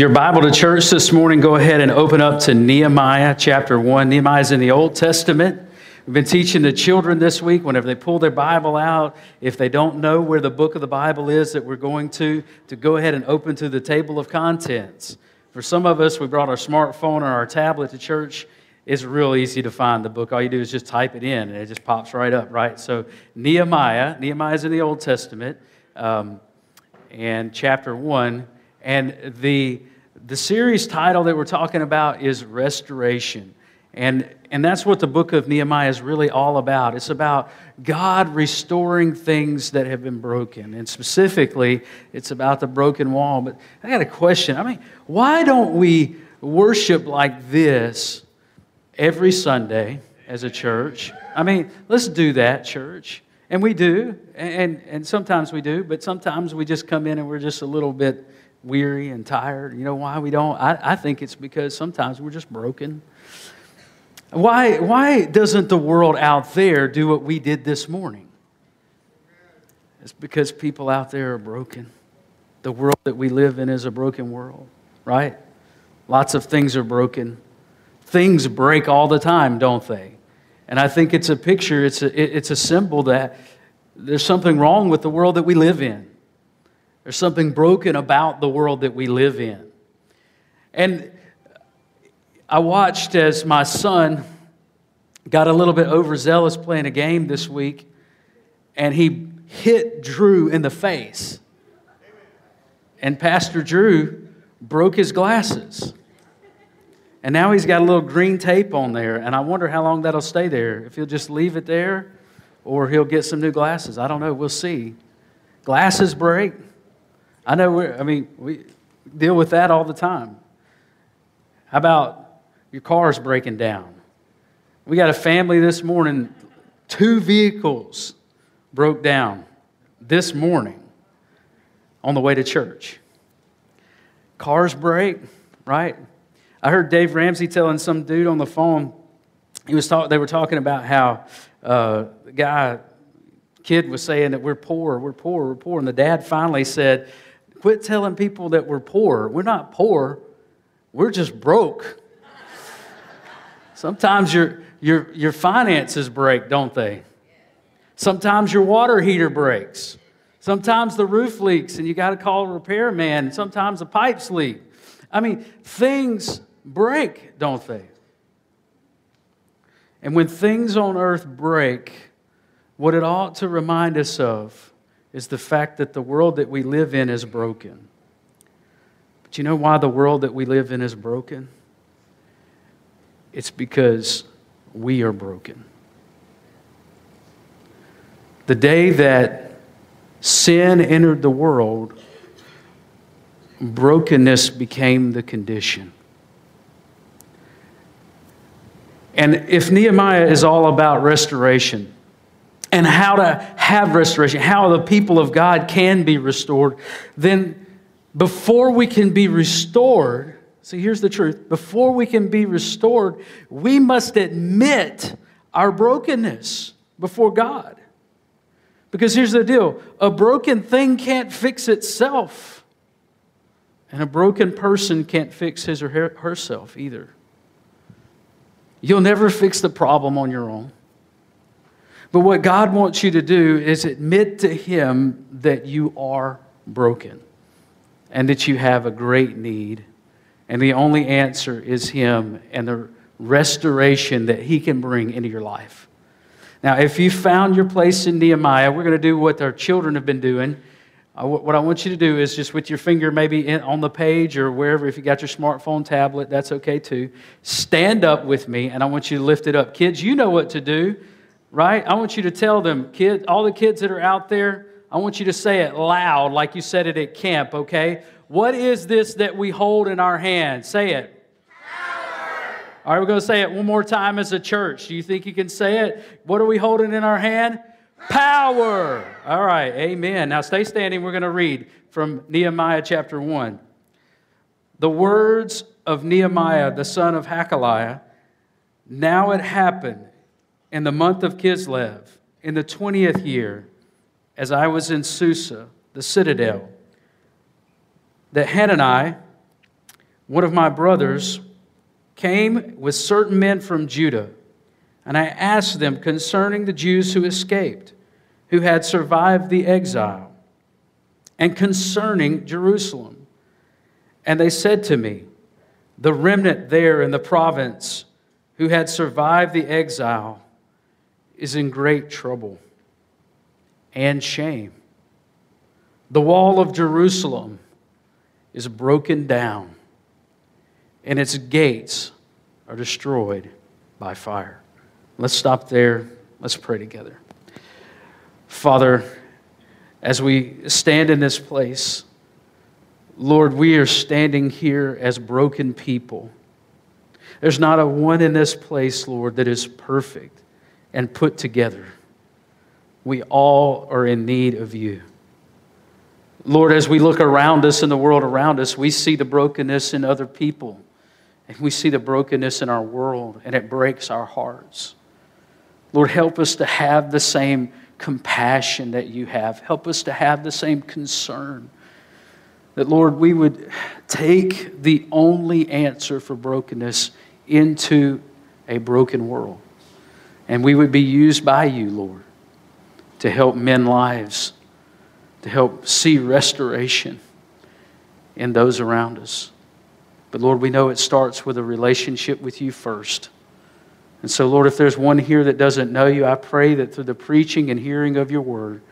Your Bible to church this morning, go ahead and open up to Nehemiah chapter 1. Nehemiah is in the Old Testament. We've been teaching the children this week whenever they pull their Bible out, if they don't know where the book of the Bible is that we're going to, to go ahead and open to the table of contents. For some of us, we brought our smartphone or our tablet to church. It's real easy to find the book. All you do is just type it in and it just pops right up, right? So, Nehemiah, Nehemiah is in the Old Testament, um, and chapter 1 and the, the series title that we're talking about is Restoration. And, and that's what the book of Nehemiah is really all about. It's about God restoring things that have been broken. And specifically, it's about the broken wall. But I got a question. I mean, why don't we worship like this every Sunday as a church? I mean, let's do that, church. And we do. And, and sometimes we do. But sometimes we just come in and we're just a little bit weary and tired. You know why we don't? I, I think it's because sometimes we're just broken. Why, why doesn't the world out there do what we did this morning? It's because people out there are broken. The world that we live in is a broken world, right? Lots of things are broken. Things break all the time, don't they? And I think it's a picture, it's a, it's a symbol that there's something wrong with the world that we live in. There's something broken about the world that we live in. And I watched as my son got a little bit overzealous playing a game this week, and he hit Drew in the face. And Pastor Drew broke his glasses. And now he's got a little green tape on there, and I wonder how long that'll stay there. If he'll just leave it there or he'll get some new glasses. I don't know. We'll see. Glasses break. I know we're, I mean, we deal with that all the time. How about your car's breaking down? We got a family this morning, two vehicles broke down this morning on the way to church. Cars break, right? I heard Dave Ramsey telling some dude on the phone, he was talk, they were talking about how uh, the guy, kid was saying that we're poor, we're poor, we're poor. And the dad finally said, Quit telling people that we're poor. We're not poor, we're just broke. Sometimes your, your, your finances break, don't they? Sometimes your water heater breaks. Sometimes the roof leaks and you got to call a repairman. Sometimes the pipes leak. I mean, things break, don't they? And when things on earth break, what it ought to remind us of is the fact that the world that we live in is broken. But you know why the world that we live in is broken? It's because we are broken. The day that sin entered the world, brokenness became the condition. And if Nehemiah is all about restoration, and how to have restoration, how the people of God can be restored, then before we can be restored, see, here's the truth before we can be restored, we must admit our brokenness before God. Because here's the deal a broken thing can't fix itself, and a broken person can't fix his or her, herself either. You'll never fix the problem on your own. But what God wants you to do is admit to Him that you are broken and that you have a great need. And the only answer is Him and the restoration that He can bring into your life. Now, if you found your place in Nehemiah, we're going to do what our children have been doing. Uh, what I want you to do is just with your finger maybe in, on the page or wherever, if you got your smartphone, tablet, that's okay too. Stand up with me and I want you to lift it up. Kids, you know what to do right? I want you to tell them, kid, all the kids that are out there, I want you to say it loud like you said it at camp, okay? What is this that we hold in our hand? Say it. Power. All right, we're going to say it one more time as a church. Do you think you can say it? What are we holding in our hand? Power. All right, amen. Now stay standing. We're going to read from Nehemiah chapter 1. The words of Nehemiah, the son of Hacaliah. Now it happened in the month of Chislev, in the 20th year, as I was in Susa, the citadel, that Hanani, one of my brothers, came with certain men from Judah, and I asked them concerning the Jews who escaped, who had survived the exile, and concerning Jerusalem. And they said to me, The remnant there in the province who had survived the exile is in great trouble and shame. The wall of Jerusalem is broken down, and its gates are destroyed by fire. Let's stop there. Let's pray together. Father, as we stand in this place, Lord, we are standing here as broken people. There's not a one in this place, Lord, that is perfect and put together. We all are in need of you. Lord, as we look around us in the world around us, we see the brokenness in other people. And we see the brokenness in our world, and it breaks our hearts. Lord, help us to have the same compassion that you have. Help us to have the same concern. That, Lord, we would take the only answer for brokenness into a broken world. And we would be used by you, Lord, to help mend lives to help see restoration in those around us. But Lord, we know it starts with a relationship with you first. And so, Lord, if there's one here that doesn't know you, I pray that through the preaching and hearing of your word,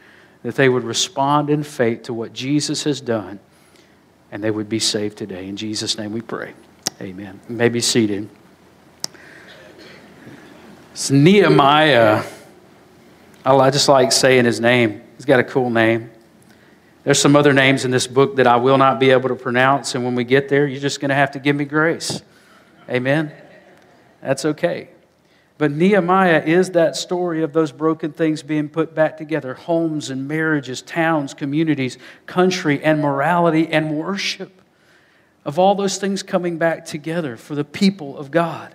that they would respond in faith to what Jesus has done and they would be saved today. In Jesus' name we pray. Amen. You may be seated. It's Nehemiah. I just like saying his name. He's got a cool name. There's some other names in this book that I will not be able to pronounce, and when we get there, you're just going to have to give me grace. Amen? That's okay. But Nehemiah is that story of those broken things being put back together homes and marriages, towns, communities, country, and morality and worship. Of all those things coming back together for the people of God.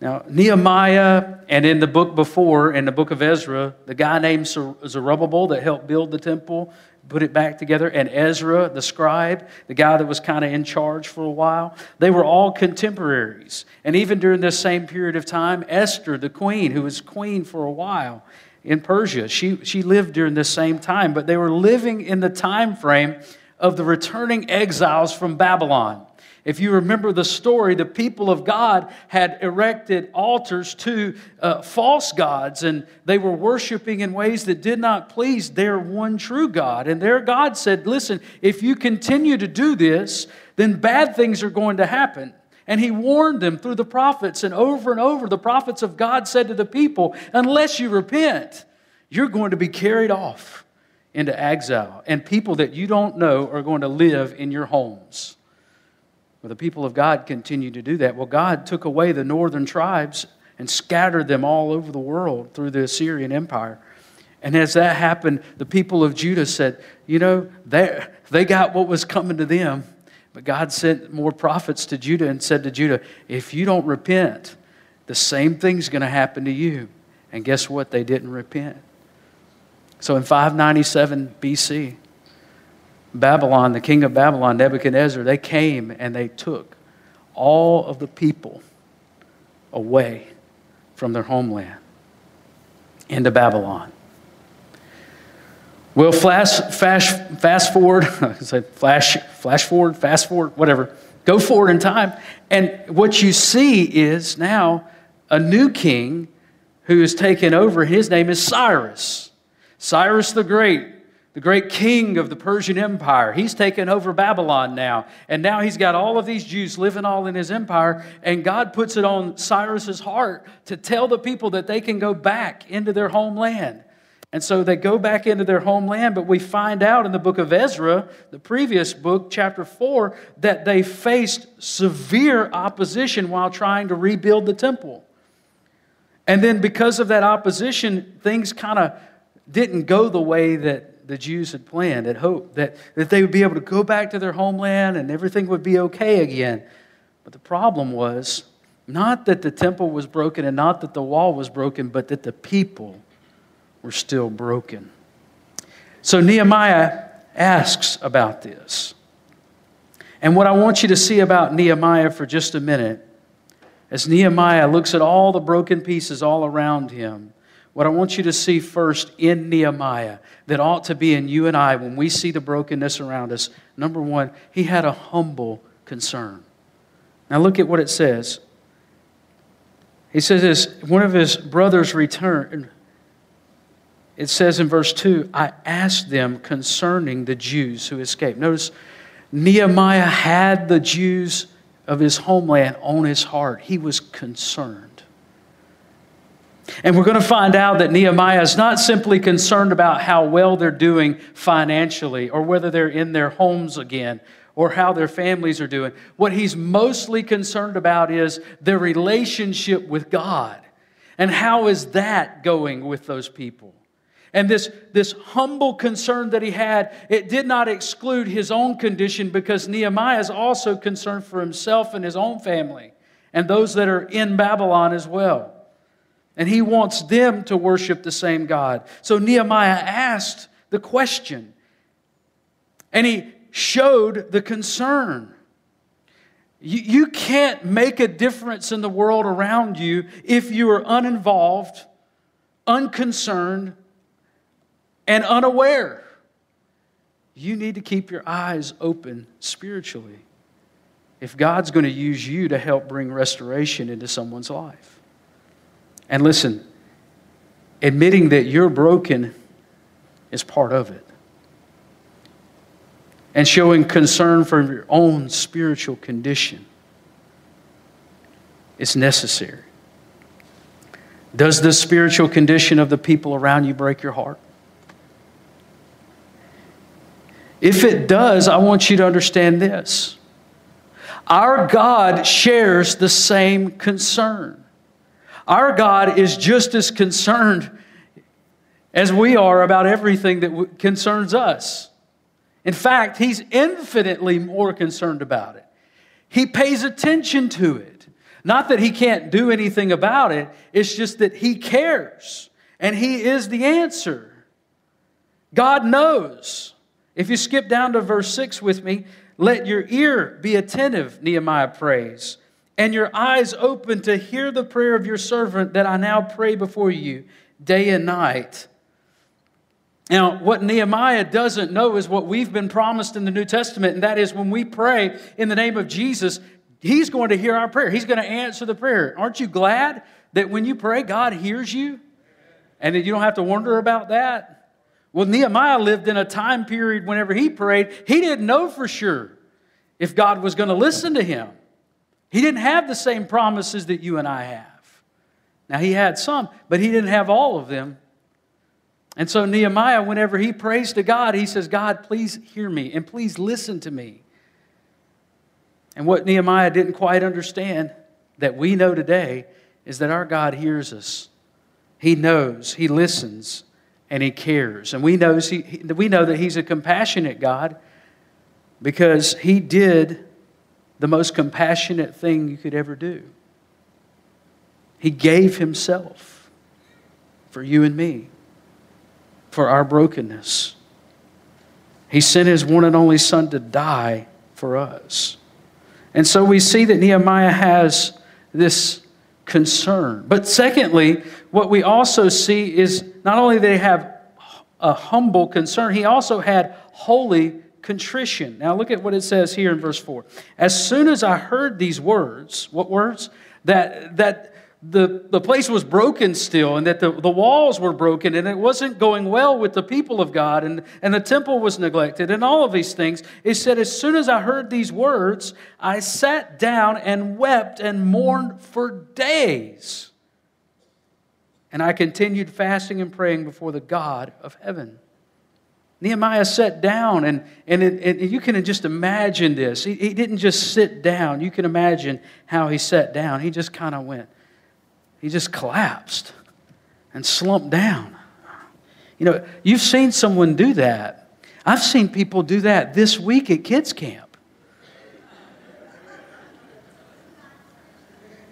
Now, Nehemiah, and in the book before, in the book of Ezra, the guy named Zerubbabel that helped build the temple, put it back together, and Ezra, the scribe, the guy that was kind of in charge for a while, they were all contemporaries. And even during this same period of time, Esther, the queen, who was queen for a while in Persia, she, she lived during this same time, but they were living in the time frame of the returning exiles from Babylon. If you remember the story, the people of God had erected altars to uh, false gods, and they were worshiping in ways that did not please their one true God. And their God said, Listen, if you continue to do this, then bad things are going to happen. And he warned them through the prophets, and over and over, the prophets of God said to the people, Unless you repent, you're going to be carried off into exile, and people that you don't know are going to live in your homes. Well, the people of God continued to do that. Well, God took away the northern tribes and scattered them all over the world through the Assyrian Empire. And as that happened, the people of Judah said, You know, they, they got what was coming to them. But God sent more prophets to Judah and said to Judah, If you don't repent, the same thing's going to happen to you. And guess what? They didn't repent. So in 597 BC, Babylon, the king of Babylon, Nebuchadnezzar, they came and they took all of the people away from their homeland into Babylon. Well, flash, fast, fast forward, say flash, flash forward, fast forward, whatever. Go forward in time. And what you see is now a new king who is taken over. His name is Cyrus. Cyrus the Great the great king of the Persian Empire. He's taken over Babylon now. And now he's got all of these Jews living all in his empire. And God puts it on Cyrus's heart to tell the people that they can go back into their homeland. And so they go back into their homeland, but we find out in the book of Ezra, the previous book, chapter 4, that they faced severe opposition while trying to rebuild the temple. And then because of that opposition, things kind of didn't go the way that the Jews had planned, had hoped that, that they would be able to go back to their homeland and everything would be okay again. But the problem was not that the temple was broken and not that the wall was broken, but that the people were still broken. So Nehemiah asks about this. And what I want you to see about Nehemiah for just a minute, as Nehemiah looks at all the broken pieces all around him, what I want you to see first in Nehemiah that ought to be in you and I when we see the brokenness around us, number one, he had a humble concern. Now look at what it says. He says this one of his brothers returned. It says in verse 2 I asked them concerning the Jews who escaped. Notice Nehemiah had the Jews of his homeland on his heart, he was concerned. And we're going to find out that Nehemiah is not simply concerned about how well they're doing financially or whether they're in their homes again or how their families are doing. What he's mostly concerned about is their relationship with God. And how is that going with those people? And this, this humble concern that he had, it did not exclude his own condition because Nehemiah is also concerned for himself and his own family and those that are in Babylon as well. And he wants them to worship the same God. So Nehemiah asked the question and he showed the concern. You, you can't make a difference in the world around you if you are uninvolved, unconcerned, and unaware. You need to keep your eyes open spiritually if God's going to use you to help bring restoration into someone's life. And listen, admitting that you're broken is part of it. And showing concern for your own spiritual condition is necessary. Does the spiritual condition of the people around you break your heart? If it does, I want you to understand this. Our God shares the same concern. Our God is just as concerned as we are about everything that concerns us. In fact, He's infinitely more concerned about it. He pays attention to it. Not that He can't do anything about it, it's just that He cares and He is the answer. God knows. If you skip down to verse 6 with me, let your ear be attentive, Nehemiah prays, and your eyes open to hear the prayer of your servant that I now pray before you day and night. Now, what Nehemiah doesn't know is what we've been promised in the New Testament, and that is when we pray in the name of Jesus, He's going to hear our prayer. He's going to answer the prayer. Aren't you glad that when you pray, God hears you? And that you don't have to wonder about that? Well, Nehemiah lived in a time period whenever he prayed, he didn't know for sure if God was going to listen to him. He didn't have the same promises that you and I have. Now, he had some, but he didn't have all of them. And so, Nehemiah, whenever he prays to God, he says, God, please hear me and please listen to me. And what Nehemiah didn't quite understand that we know today is that our God hears us. He knows, He listens, and He cares. And we, knows he, we know that He's a compassionate God because He did the most compassionate thing you could ever do. He gave Himself for you and me, for our brokenness. He sent His one and only Son to die for us. And so we see that Nehemiah has this concern. But secondly, what we also see is not only they have a humble concern, he also had holy contrition. Now look at what it says here in verse 4. As soon as I heard these words, what words? That that the, the place was broken still and that the, the walls were broken and it wasn't going well with the people of God and, and the temple was neglected and all of these things. It said, As soon as I heard these words, I sat down and wept and mourned for days. And I continued fasting and praying before the God of heaven. Nehemiah sat down, and, and, it, and you can just imagine this. He, he didn't just sit down. You can imagine how he sat down. He just kind of went he just collapsed and slumped down. You know, you've seen someone do that. I've seen people do that this week at kids' camp.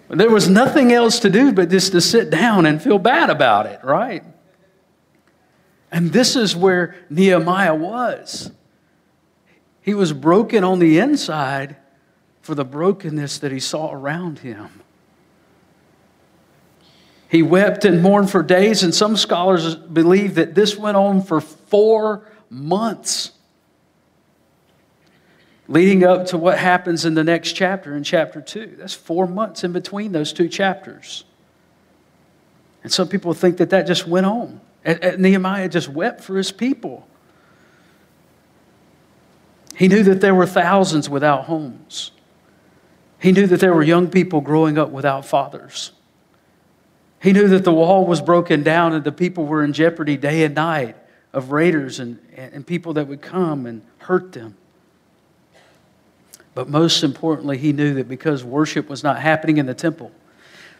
There was nothing else to do but just to sit down and feel bad about it, right? And this is where Nehemiah was. He was broken on the inside for the brokenness that he saw around him. He wept and mourned for days, and some scholars believe that this went on for four months, leading up to what happens in the next chapter, in chapter 2. That's four months in between those two chapters. And some people think that that just went on. Nehemiah just wept for his people. He knew that there were thousands without homes. He knew that there were young people growing up without fathers. He knew that the wall was broken down and the people were in jeopardy day and night of raiders and, and people that would come and hurt them. But most importantly, he knew that because worship was not happening in the temple,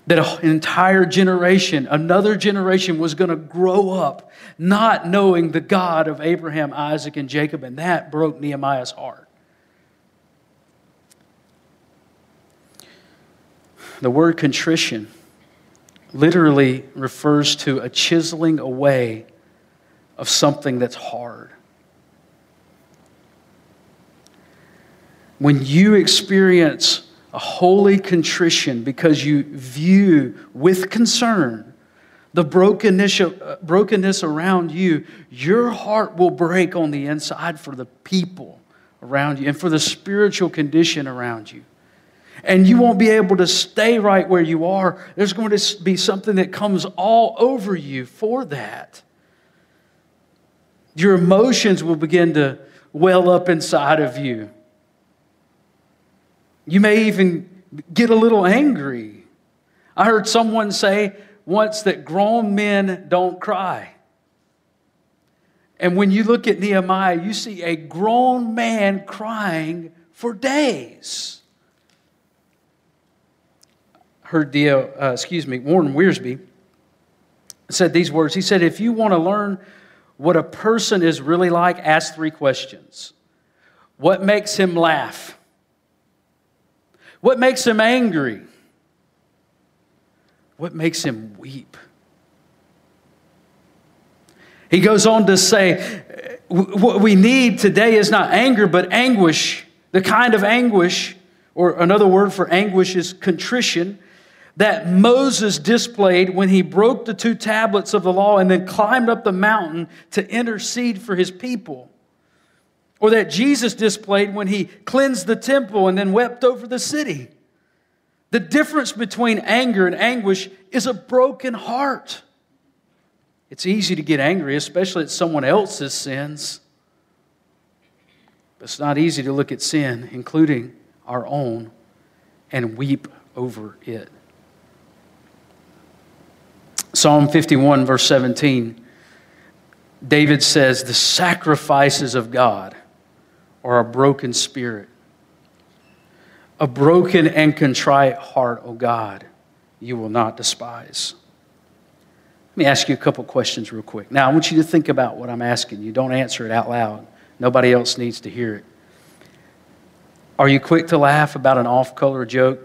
that an entire generation, another generation, was going to grow up not knowing the God of Abraham, Isaac, and Jacob, and that broke Nehemiah's heart. The word contrition literally refers to a chiseling away of something that's hard. When you experience a holy contrition because you view with concern the brokenness, uh, brokenness around you, your heart will break on the inside for the people around you and for the spiritual condition around you. And you won't be able to stay right where you are. There's going to be something that comes all over you for that. Your emotions will begin to well up inside of you. You may even get a little angry. I heard someone say once that grown men don't cry. And when you look at Nehemiah, you see a grown man crying for days. Heard the, uh, excuse me, Warren Wiersbe said these words. He said, If you want to learn what a person is really like, ask three questions What makes him laugh? What makes him angry? What makes him weep? He goes on to say, What we need today is not anger, but anguish. The kind of anguish, or another word for anguish is contrition, that Moses displayed when he broke the two tablets of the law and then climbed up the mountain to intercede for his people or that Jesus displayed when he cleansed the temple and then wept over the city. The difference between anger and anguish is a broken heart. It's easy to get angry, especially at someone else's sins. But it's not easy to look at sin, including our own, and weep over it. Psalm 51, verse 17, David says, The sacrifices of God or a broken spirit. A broken and contrite heart, O oh God, you will not despise. Let me ask you a couple questions real quick. Now, I want you to think about what I'm asking you. Don't answer it out loud, nobody else needs to hear it. Are you quick to laugh about an off color joke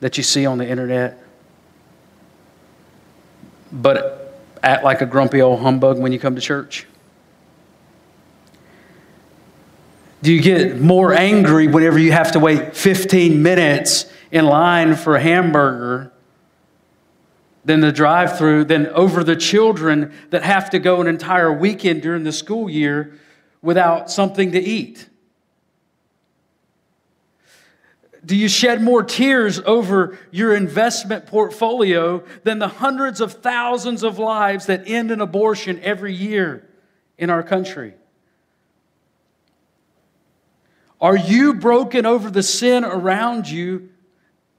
that you see on the internet? But act like a grumpy old humbug when you come to church? Do you get more angry whenever you have to wait 15 minutes in line for a hamburger than the drive through, than over the children that have to go an entire weekend during the school year without something to eat? Do you shed more tears over your investment portfolio than the hundreds of thousands of lives that end in abortion every year in our country? Are you broken over the sin around you?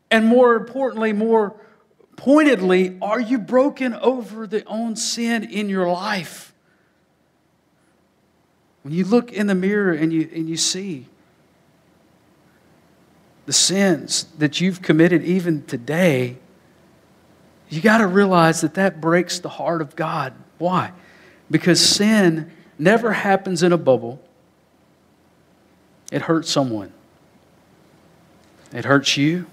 And more importantly, more pointedly, are you broken over the own sin in your life? When you look in the mirror and you, and you see the sins that you've committed even today, you got to realize that that breaks the heart of God. Why? Because sin never happens in a bubble. It hurts someone. It hurts you.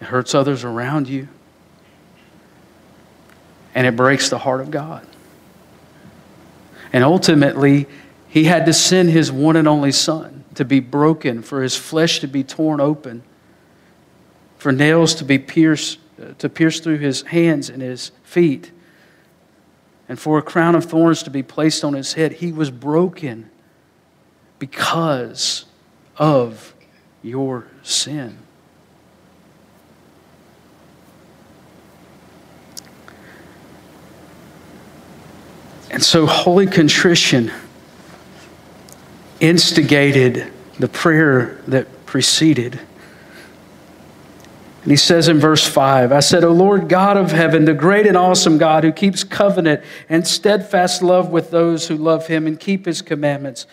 It hurts others around you. And it breaks the heart of God. And ultimately, He had to send his one and only Son to be broken, for his flesh to be torn open, for nails to be pierced, to pierce through his hands and his feet, and for a crown of thorns to be placed on his head. He was broken because of your sin. And so, holy contrition instigated the prayer that preceded. And he says in verse 5 I said, O Lord God of heaven, the great and awesome God who keeps covenant and steadfast love with those who love him and keep his commandments,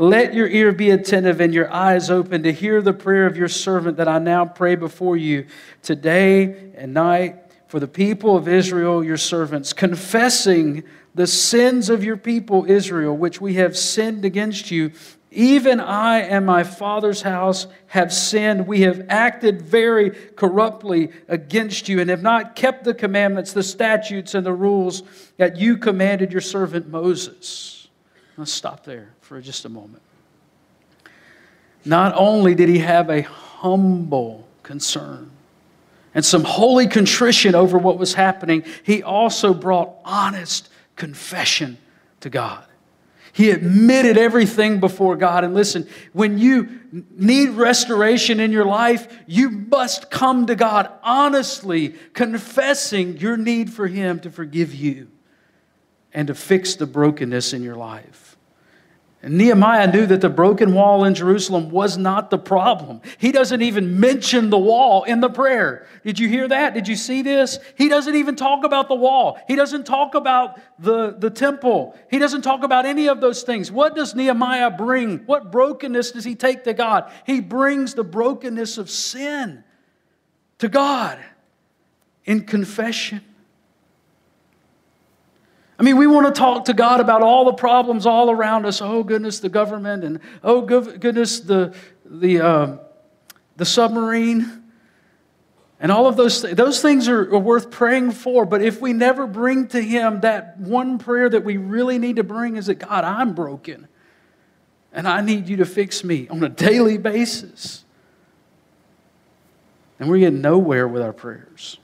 let your ear be attentive and your eyes open to hear the prayer of your servant that I now pray before you today and night for the people of Israel, your servants, confessing the sins of your people Israel, which we have sinned against you. Even I and my father's house have sinned. We have acted very corruptly against you and have not kept the commandments, the statutes, and the rules that you commanded your servant Moses. Let's stop there for just a moment. Not only did he have a humble concern and some holy contrition over what was happening, he also brought honest confession to God. He admitted everything before God. And listen, when you need restoration in your life, you must come to God honestly, confessing your need for Him to forgive you and to fix the brokenness in your life. And Nehemiah knew that the broken wall in Jerusalem was not the problem. He doesn't even mention the wall in the prayer. Did you hear that? Did you see this? He doesn't even talk about the wall. He doesn't talk about the, the temple. He doesn't talk about any of those things. What does Nehemiah bring? What brokenness does he take to God? He brings the brokenness of sin to God in confession. I mean, we want to talk to God about all the problems all around us. Oh, goodness, the government, and oh, goodness, the, the, uh, the submarine. And all of those, th- those things are, are worth praying for. But if we never bring to Him that one prayer that we really need to bring is that, God, I'm broken. And I need you to fix me on a daily basis. And we're getting nowhere with our prayers.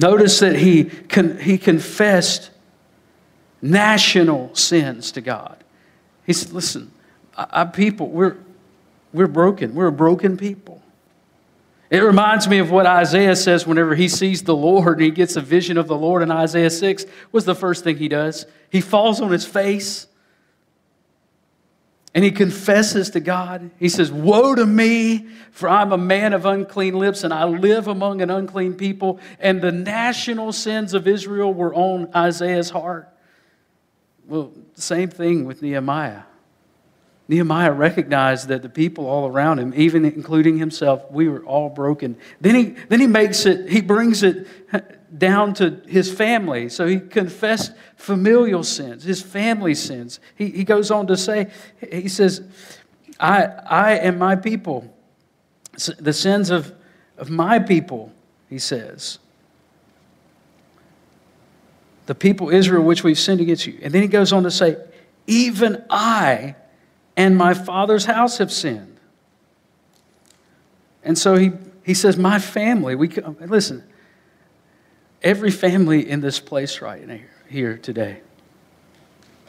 Notice that he, con- he confessed national sins to God. He said, Listen, our people, we're, we're broken. We're a broken people. It reminds me of what Isaiah says whenever he sees the Lord and he gets a vision of the Lord in Isaiah 6. Was the first thing he does? He falls on his face and he confesses to God. He says, Woe to me, for I'm a man of unclean lips, and I live among an unclean people. And the national sins of Israel were on Isaiah's heart. Well, same thing with Nehemiah. Nehemiah recognized that the people all around him, even including himself, we were all broken. Then he, then he makes it, he brings it down to his family. So he confessed familial sins, his family sins. He, he goes on to say, he says, I, I and my people, the sins of, of my people, he says. The people Israel, which we've sinned against you. And then he goes on to say, even I and my father's house have sinned. And so he, he says, My family, we listen, every family in this place right now, here today,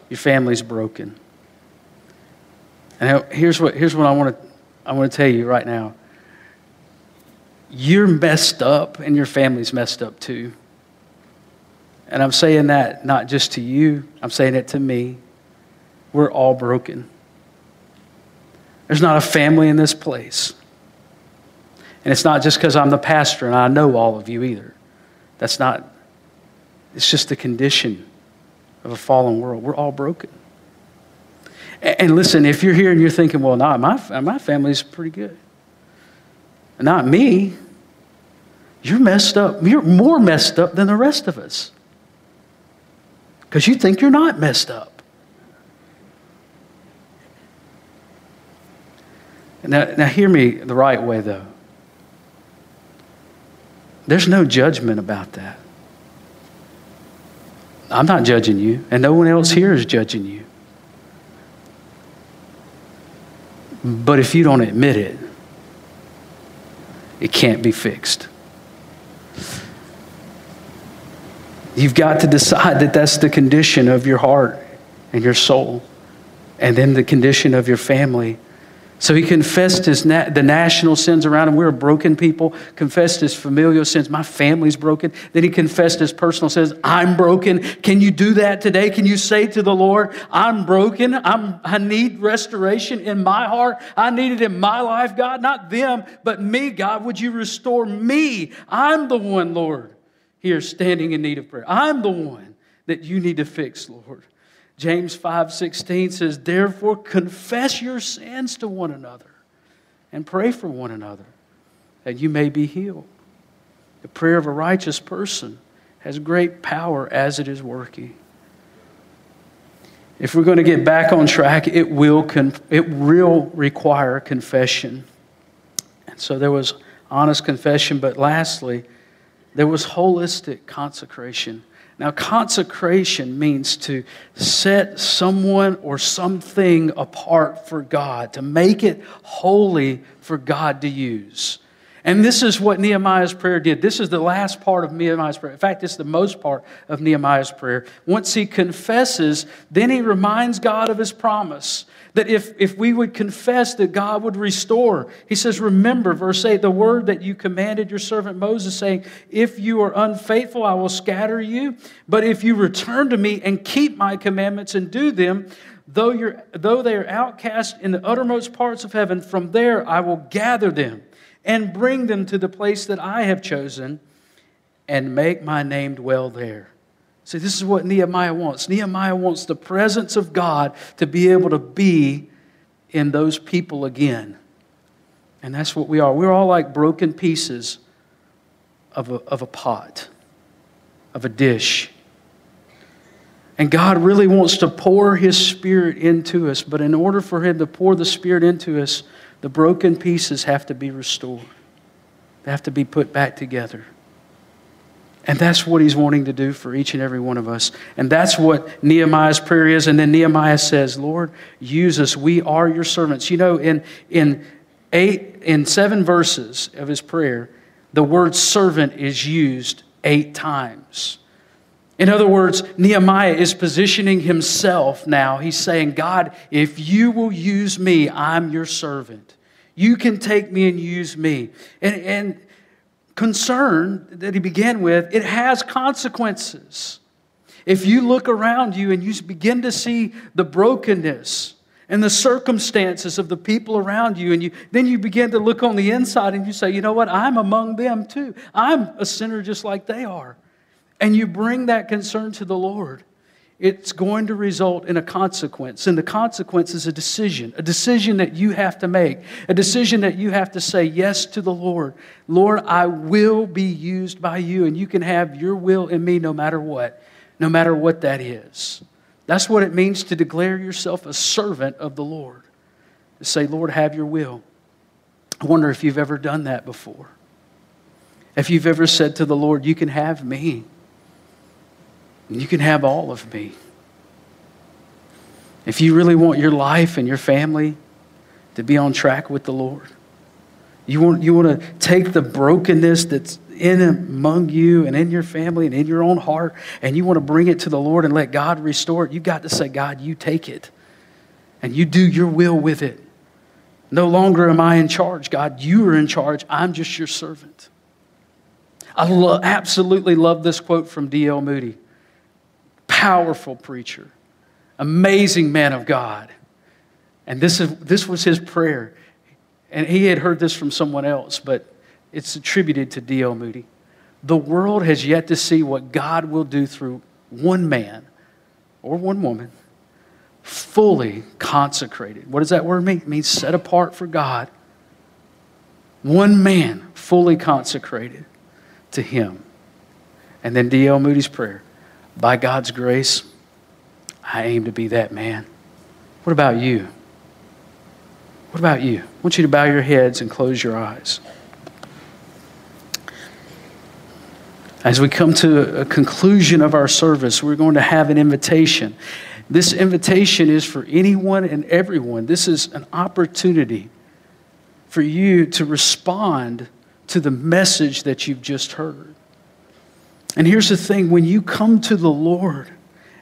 your family's broken. And here's what, here's what I want to I want to tell you right now. You're messed up and your family's messed up too. And I'm saying that not just to you, I'm saying it to me. We're all broken. There's not a family in this place. And it's not just because I'm the pastor and I know all of you either. That's not, it's just the condition of a fallen world. We're all broken. And listen, if you're here and you're thinking, well, no, my, my family's pretty good. Not me. You're messed up. You're more messed up than the rest of us. Because you think you're not messed up. Now, now, hear me the right way, though. There's no judgment about that. I'm not judging you, and no one else here is judging you. But if you don't admit it, it can't be fixed. You've got to decide that that's the condition of your heart and your soul, and then the condition of your family so he confessed his na- the national sins around him. We are broken people. Confessed his familial sins. My family's broken. Then he confessed his personal sins. I'm broken. Can you do that today? Can you say to the Lord, I'm broken. I'm, I need restoration in my heart. I need it in my life, God. Not them, but me, God. Would you restore me? I'm the one, Lord, here standing in need of prayer. I'm the one that you need to fix, Lord. James 5:16 says, "Therefore confess your sins to one another and pray for one another that you may be healed." The prayer of a righteous person has great power as it is working. If we're going to get back on track, it will, con- it will require confession. And so there was honest confession, but lastly, there was holistic consecration. Now, consecration means to set someone or something apart for God, to make it holy for God to use. And this is what Nehemiah's prayer did. This is the last part of Nehemiah's prayer. In fact, it's the most part of Nehemiah's prayer. Once he confesses, then he reminds God of his promise that if, if we would confess that God would restore. He says, Remember, verse 8, the word that you commanded your servant Moses, saying, If you are unfaithful, I will scatter you. But if you return to me and keep my commandments and do them, though, you're, though they are outcast in the uttermost parts of heaven, from there I will gather them and bring them to the place that I have chosen and make my name dwell there. See, this is what Nehemiah wants. Nehemiah wants the presence of God to be able to be in those people again. And that's what we are. We're all like broken pieces of a, of a pot, of a dish. And God really wants to pour His Spirit into us, but in order for Him to pour the Spirit into us, the broken pieces have to be restored, they have to be put back together. And that's what he's wanting to do for each and every one of us. And that's what Nehemiah's prayer is. And then Nehemiah says, Lord, use us. We are your servants. You know, in, in eight, in seven verses of his prayer, the word servant is used eight times. In other words, Nehemiah is positioning himself now. He's saying, God, if you will use me, I'm your servant. You can take me and use me. And, and concern that he began with, it has consequences. If you look around you and you begin to see the brokenness and the circumstances of the people around you, and you, then you begin to look on the inside and you say, you know what, I'm among them too. I'm a sinner just like they are. And you bring that concern to the Lord it's going to result in a consequence. And the consequence is a decision, a decision that you have to make, a decision that you have to say yes to the Lord. Lord, I will be used by you, and you can have your will in me no matter what, no matter what that is. That's what it means to declare yourself a servant of the Lord. To say, Lord, have your will. I wonder if you've ever done that before. If you've ever said to the Lord, You can have me. You can have all of me. If you really want your life and your family to be on track with the Lord, you want, you want to take the brokenness that's in among you and in your family and in your own heart, and you want to bring it to the Lord and let God restore it, you got to say, God, you take it and you do your will with it. No longer am I in charge, God. You are in charge. I'm just your servant. I lo- absolutely love this quote from D.L. Moody powerful preacher, amazing man of God. And this, is, this was his prayer. And he had heard this from someone else, but it's attributed to D.L. Moody. The world has yet to see what God will do through one man or one woman fully consecrated. What does that word mean? It means set apart for God. One man fully consecrated to Him. And then D.L. Moody's prayer by God's grace, I aim to be that man. What about you? What about you? I want you to bow your heads and close your eyes. As we come to a conclusion of our service, we're going to have an invitation. This invitation is for anyone and everyone. This is an opportunity for you to respond to the message that you've just heard. And here's the thing when you come to the Lord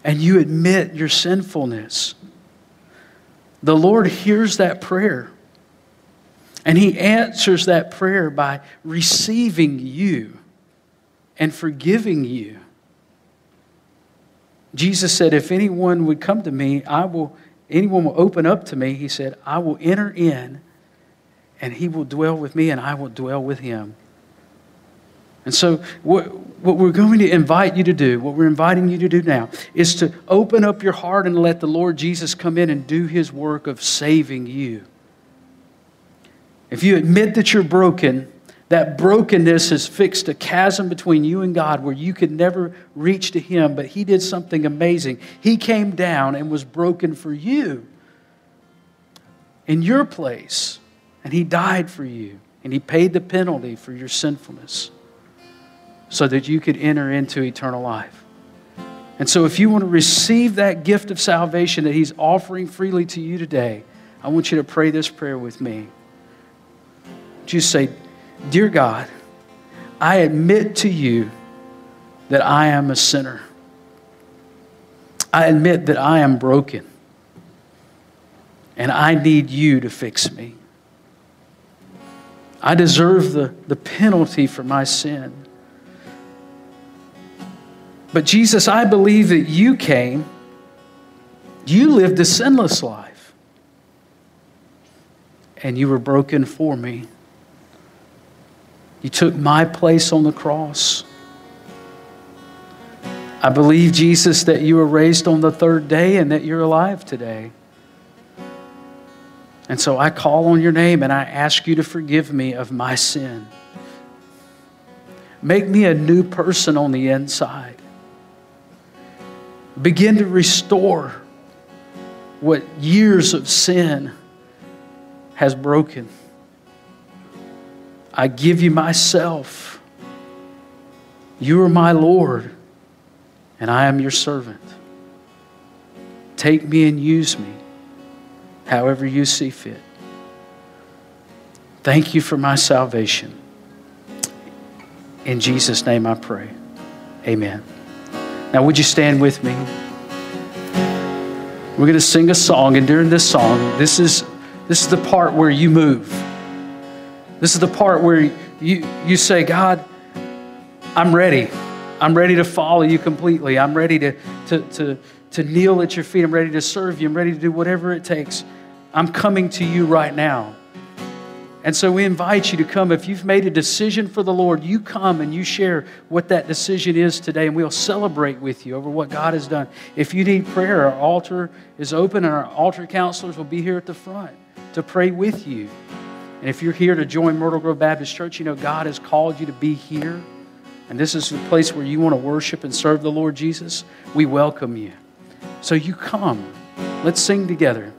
and you admit your sinfulness, the Lord hears that prayer. And He answers that prayer by receiving you and forgiving you. Jesus said, If anyone would come to me, I will, anyone will open up to me, he said, I will enter in and he will dwell with me and I will dwell with him. And so, what, what we're going to invite you to do, what we're inviting you to do now, is to open up your heart and let the Lord Jesus come in and do his work of saving you. If you admit that you're broken, that brokenness has fixed a chasm between you and God where you could never reach to Him, but He did something amazing. He came down and was broken for you in your place, and He died for you, and He paid the penalty for your sinfulness so that you could enter into eternal life. And so, if you want to receive that gift of salvation that He's offering freely to you today, I want you to pray this prayer with me. Just say, Dear God, I admit to you that I am a sinner. I admit that I am broken. And I need you to fix me. I deserve the, the penalty for my sin. But Jesus, I believe that you came, you lived a sinless life, and you were broken for me. You took my place on the cross. I believe, Jesus, that you were raised on the third day and that you're alive today. And so I call on your name and I ask you to forgive me of my sin. Make me a new person on the inside. Begin to restore what years of sin has broken. I give you myself. You are my Lord, and I am your servant. Take me and use me however you see fit. Thank you for my salvation. In Jesus' name I pray. Amen. Now, would you stand with me? We're going to sing a song, and during this song, this is, this is the part where you move. This is the part where you, you say, God, I'm ready. I'm ready to follow you completely. I'm ready to, to, to, to kneel at your feet. I'm ready to serve you. I'm ready to do whatever it takes. I'm coming to you right now. And so we invite you to come. If you've made a decision for the Lord, you come and you share what that decision is today, and we'll celebrate with you over what God has done. If you need prayer, our altar is open, and our altar counselors will be here at the front to pray with you. And if you're here to join Myrtle Grove Baptist Church, you know God has called you to be here. And this is the place where you want to worship and serve the Lord Jesus. We welcome you. So you come. Let's sing together.